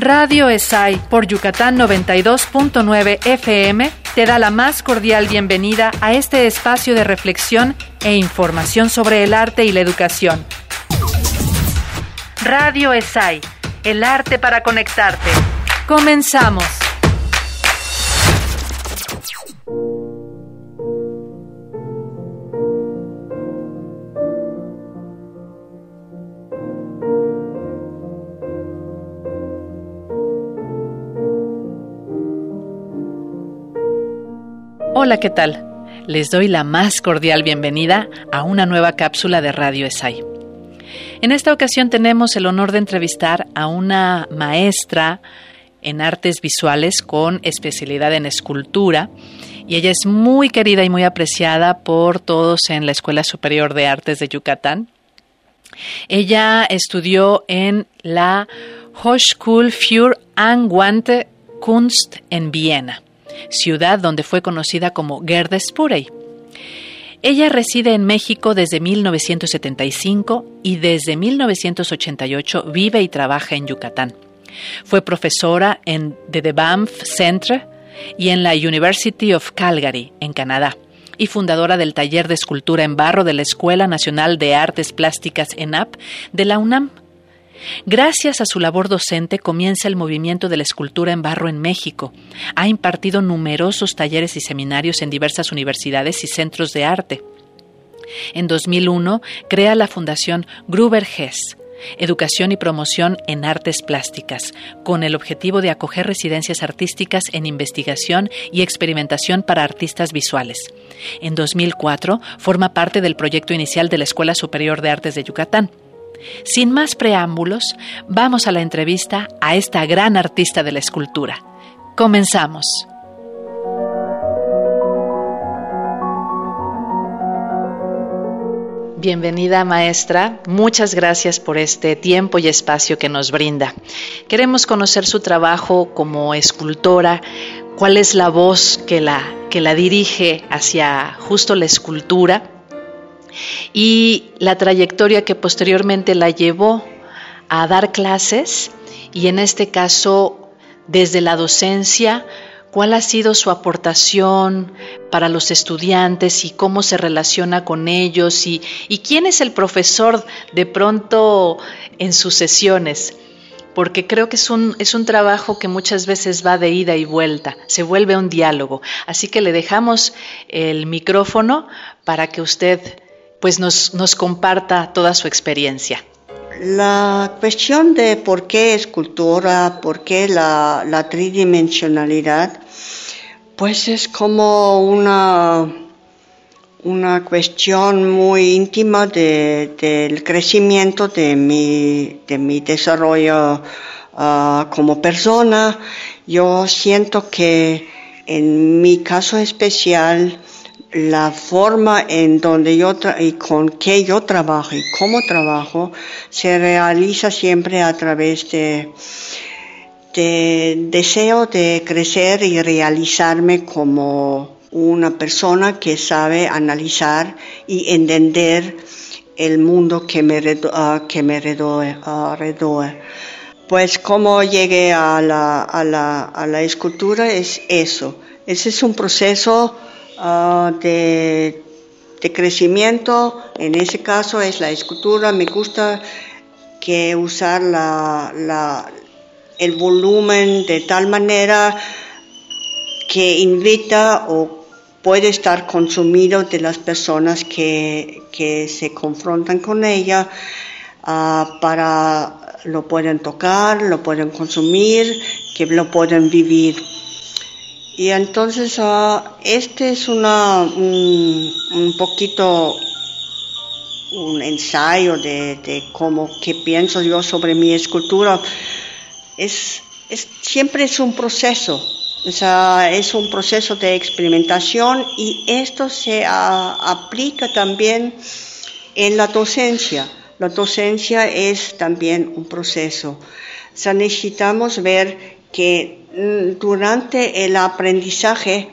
Radio ESAI por Yucatán 92.9 FM te da la más cordial bienvenida a este espacio de reflexión e información sobre el arte y la educación. Radio ESAI, el arte para conectarte. Comenzamos. Hola, ¿qué tal? Les doy la más cordial bienvenida a una nueva cápsula de Radio ESAI. En esta ocasión tenemos el honor de entrevistar a una maestra en artes visuales con especialidad en escultura y ella es muy querida y muy apreciada por todos en la Escuela Superior de Artes de Yucatán. Ella estudió en la Hochschule für Angewandte Kunst en Viena ciudad donde fue conocida como Gerda Spurey. Ella reside en México desde 1975 y desde 1988 vive y trabaja en Yucatán. Fue profesora en The Banff Centre y en la University of Calgary, en Canadá, y fundadora del taller de escultura en barro de la Escuela Nacional de Artes Plásticas ENAP de la UNAM. Gracias a su labor docente comienza el movimiento de la escultura en barro en México. Ha impartido numerosos talleres y seminarios en diversas universidades y centros de arte. En 2001 crea la Fundación Gruber Hess, Educación y Promoción en Artes Plásticas, con el objetivo de acoger residencias artísticas en investigación y experimentación para artistas visuales. En 2004 forma parte del proyecto inicial de la Escuela Superior de Artes de Yucatán. Sin más preámbulos, vamos a la entrevista a esta gran artista de la escultura. Comenzamos. Bienvenida maestra, muchas gracias por este tiempo y espacio que nos brinda. Queremos conocer su trabajo como escultora, cuál es la voz que la, que la dirige hacia justo la escultura y la trayectoria que posteriormente la llevó a dar clases y en este caso desde la docencia, cuál ha sido su aportación para los estudiantes y cómo se relaciona con ellos y, quién es el profesor de pronto en sus sesiones porque creo que es un, es un trabajo que muchas veces va de ida y vuelta, se vuelve un diálogo. Así que le dejamos el micrófono para que usted pues nos, comparta toda su experiencia. La cuestión de por qué escultura, por qué la, la tridimensionalidad, pues es como una, una cuestión muy íntima del crecimiento de mi, de mi desarrollo ah, como persona. Yo siento que en mi caso especial, la forma en donde yo y con qué yo trabajo y cómo trabajo se realiza siempre a través de, de deseo de crecer y realizarme como una persona que sabe analizar y entender el mundo que me, uh, que me redore, Pues como llegué a la, a, la, a la escultura es eso. Ese es un proceso Ah, de, crecimiento, en ese caso es la escultura, me gusta que usar la, el volumen de tal manera que invita o puede estar consumido de las personas que, se confrontan con ella ah, para lo pueden tocar, lo pueden consumir, que lo pueden vivir. Y entonces uh, este es una, un, poquito un ensayo de, de, cómo que pienso yo sobre mi escultura. Es, es, siempre es un proceso, es un proceso de experimentación y esto se aplica también en la docencia. La docencia es también un proceso. O necesitamos ver que durante el aprendizaje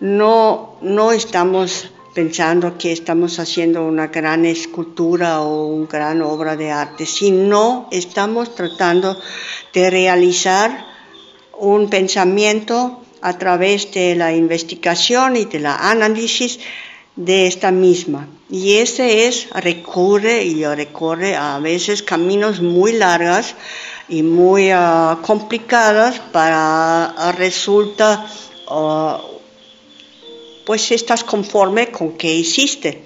no, no estamos pensando que estamos haciendo una gran escultura o una gran obra de arte, sino estamos tratando de realizar un pensamiento a través de la investigación y de la análisis de esta misma. Y ese es, recurre y recorre a veces caminos muy largos y muy uh, complicados para uh, resulta uh, pues estás conforme con que hiciste.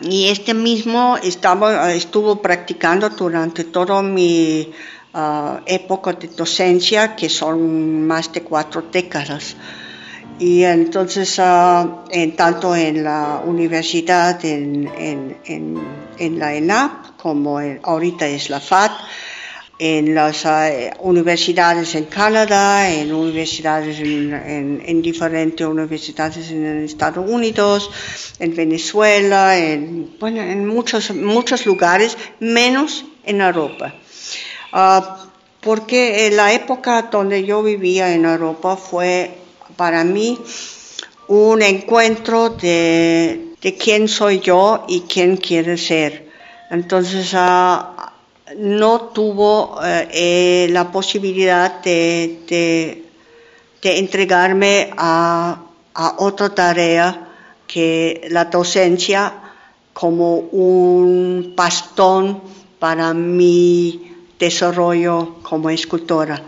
Y este mismo estaba, estuvo practicando durante toda mi época de docencia, que son más de cuatro décadas. Y entonces, uh, en, tanto en la universidad, en, en, en, la ENAP, como ahorita es la FAT, en las uh, universidades en Canadá, en universidades en, en, diferentes universidades en Estados Unidos, en Venezuela, en, bueno, en muchos, muchos lugares, menos en Europa. Uh, porque en la época donde yo vivía en Europa fue para mí un encuentro de, de quién soy yo y quién quiere ser. Entonces uh, no tuvo eh, eh, la posibilidad de, de, de entregarme a, a, otra tarea que la docencia como un bastón para mi desarrollo como escultora.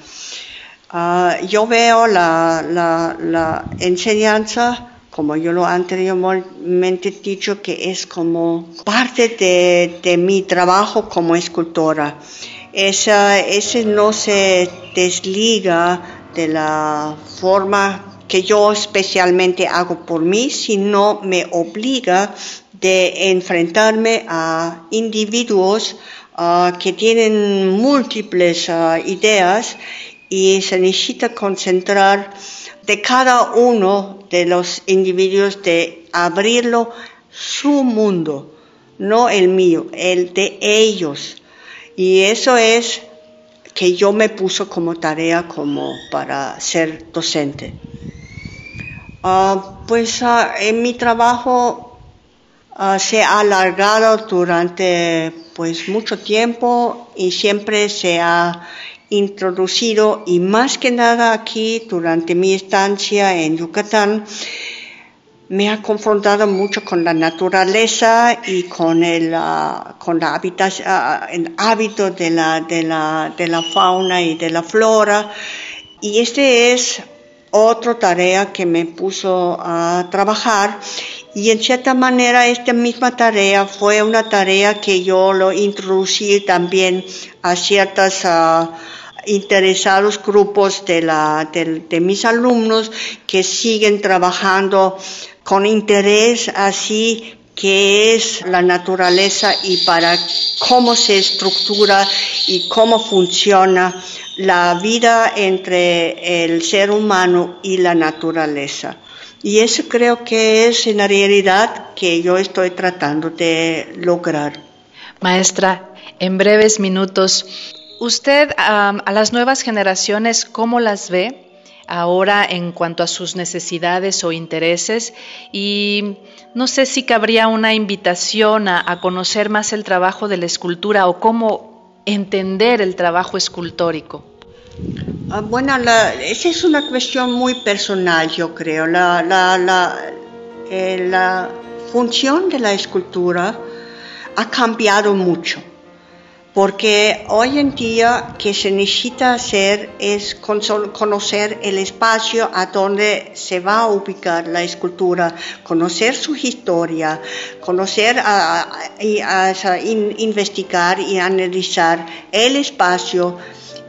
Uh, yo veo la, enseñanza como yo lo anteriormente dicho, que es como parte de, mi trabajo como escultora. Esa, ese no se desliga de la forma que yo especialmente hago por mí, sino me obliga de enfrentarme a individuos uh, que tienen múltiples uh, ideas y se necesita concentrar de cada uno de los individuos de abrirlo su mundo, no el mío, el de ellos. Y eso es que yo me puso como tarea como para ser docente. Uh, pues uh, en mi trabajo uh, se ha alargado durante pues mucho tiempo y siempre se ha introducido y más que nada aquí durante mi estancia en Yucatán me ha confrontado mucho con la naturaleza y con el, uh, con la uh, el hábito de la, de, la, de la fauna y de la flora. Y este es otra tarea que me puso a trabajar y en cierta manera esta misma tarea fue una tarea que yo lo introducí también a ciertas uh, interesados grupos de, la, de, mis alumnos que siguen trabajando con interés así que es la naturaleza y para cómo se estructura y cómo funciona la vida entre el ser humano y la naturaleza. Y eso creo que es en realidad que yo estoy tratando de lograr. Maestra, en breves minutos, Usted a las nuevas generaciones, ¿cómo las ve ahora en cuanto a sus necesidades o intereses? Y no sé si cabría una invitación a, conocer más el trabajo de la escultura o cómo entender el trabajo escultórico. Ah, bueno, esa es una cuestión muy personal, yo creo. La, la, eh, la función de la escultura ha cambiado mucho porque hoy en día que se necesita hacer es conocer el espacio a donde se va a ubicar la escultura, conocer su historia, conocer y investigar y analizar el espacio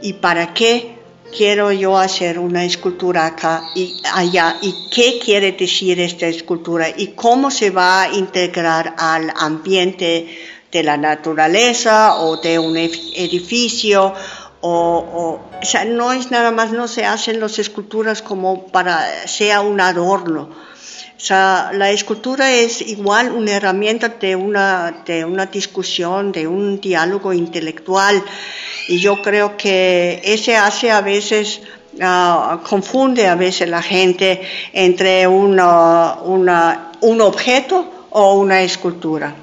y para qué quiero yo hacer una escultura acá y allá y qué quiere decir esta escultura y cómo se va a integrar al ambiente de la naturaleza o de un edificio o, o, sea, no es nada más, no se hacen las esculturas como para sea un adorno. O sea, la escultura es igual una herramienta de una, de una discusión, de un diálogo intelectual. Y yo creo que ese hace a veces ah, confunde a veces la gente entre una, una, un objeto o una escultura.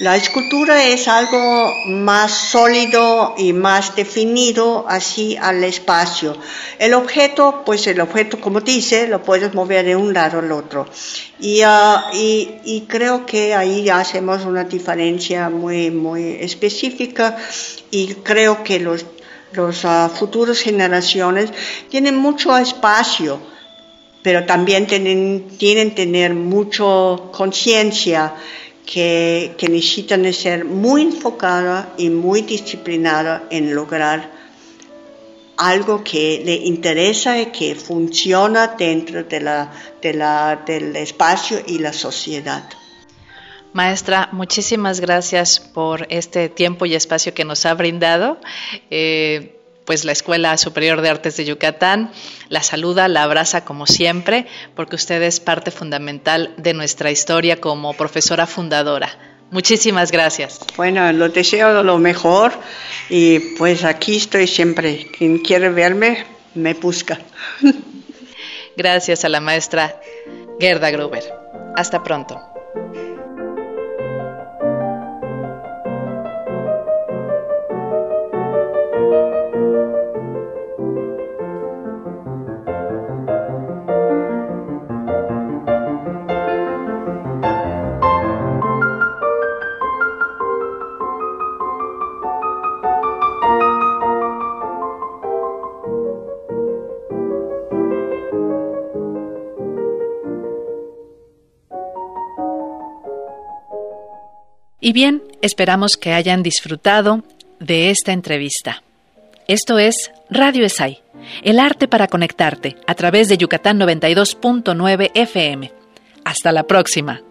La escultura es algo más sólido y más definido así al espacio. El objeto, pues el objeto, como dice, lo puedes mover de un lado al otro. Y, ah, creo que ahí hacemos una diferencia muy, muy específica y creo que los, los uh, futuras generaciones tienen mucho espacio, pero también tienen, tienen tener mucho conciencia que, necesitan ser muy enfocada y muy disciplinada en lograr algo que le interesa y que funciona dentro de del espacio y la sociedad. Maestra, muchísimas gracias por este tiempo y espacio que nos ha brindado. Eh, pues la Escuela Superior de Artes de Yucatán la saluda, la abraza como siempre, porque usted es parte fundamental de nuestra historia como profesora fundadora. Muchísimas gracias. Bueno, lo deseo lo mejor y pues aquí estoy siempre. Quien quiere verme, me busca. Gracias a la maestra Gerda Gruber. Hasta pronto. Y bien, esperamos que hayan disfrutado de esta entrevista. Esto es Radio ESAI, el arte para conectarte a través de Yucatán 92.9 FM. Hasta la próxima.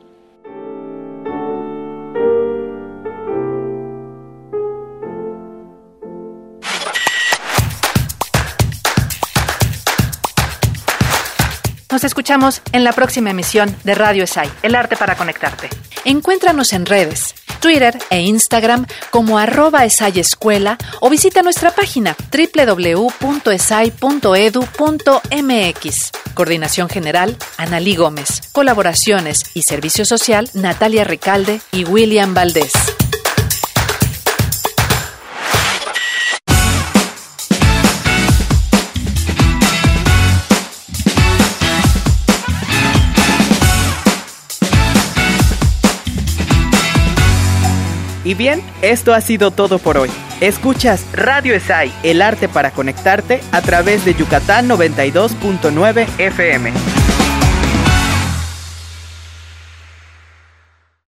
Nos escuchamos en la próxima emisión de Radio ESAI, el arte para conectarte. Encuéntranos en redes Twitter e Instagram como arroba esayescuela o visita nuestra página www.esay.edu.mx. Coordinación General, Analí Gómez. Colaboraciones y Servicio Social, Natalia Recalde y William Valdés. Y bien, esto ha sido todo por hoy. Escuchas Radio ESAI, el arte para conectarte a través de Yucatán 92.9 FM.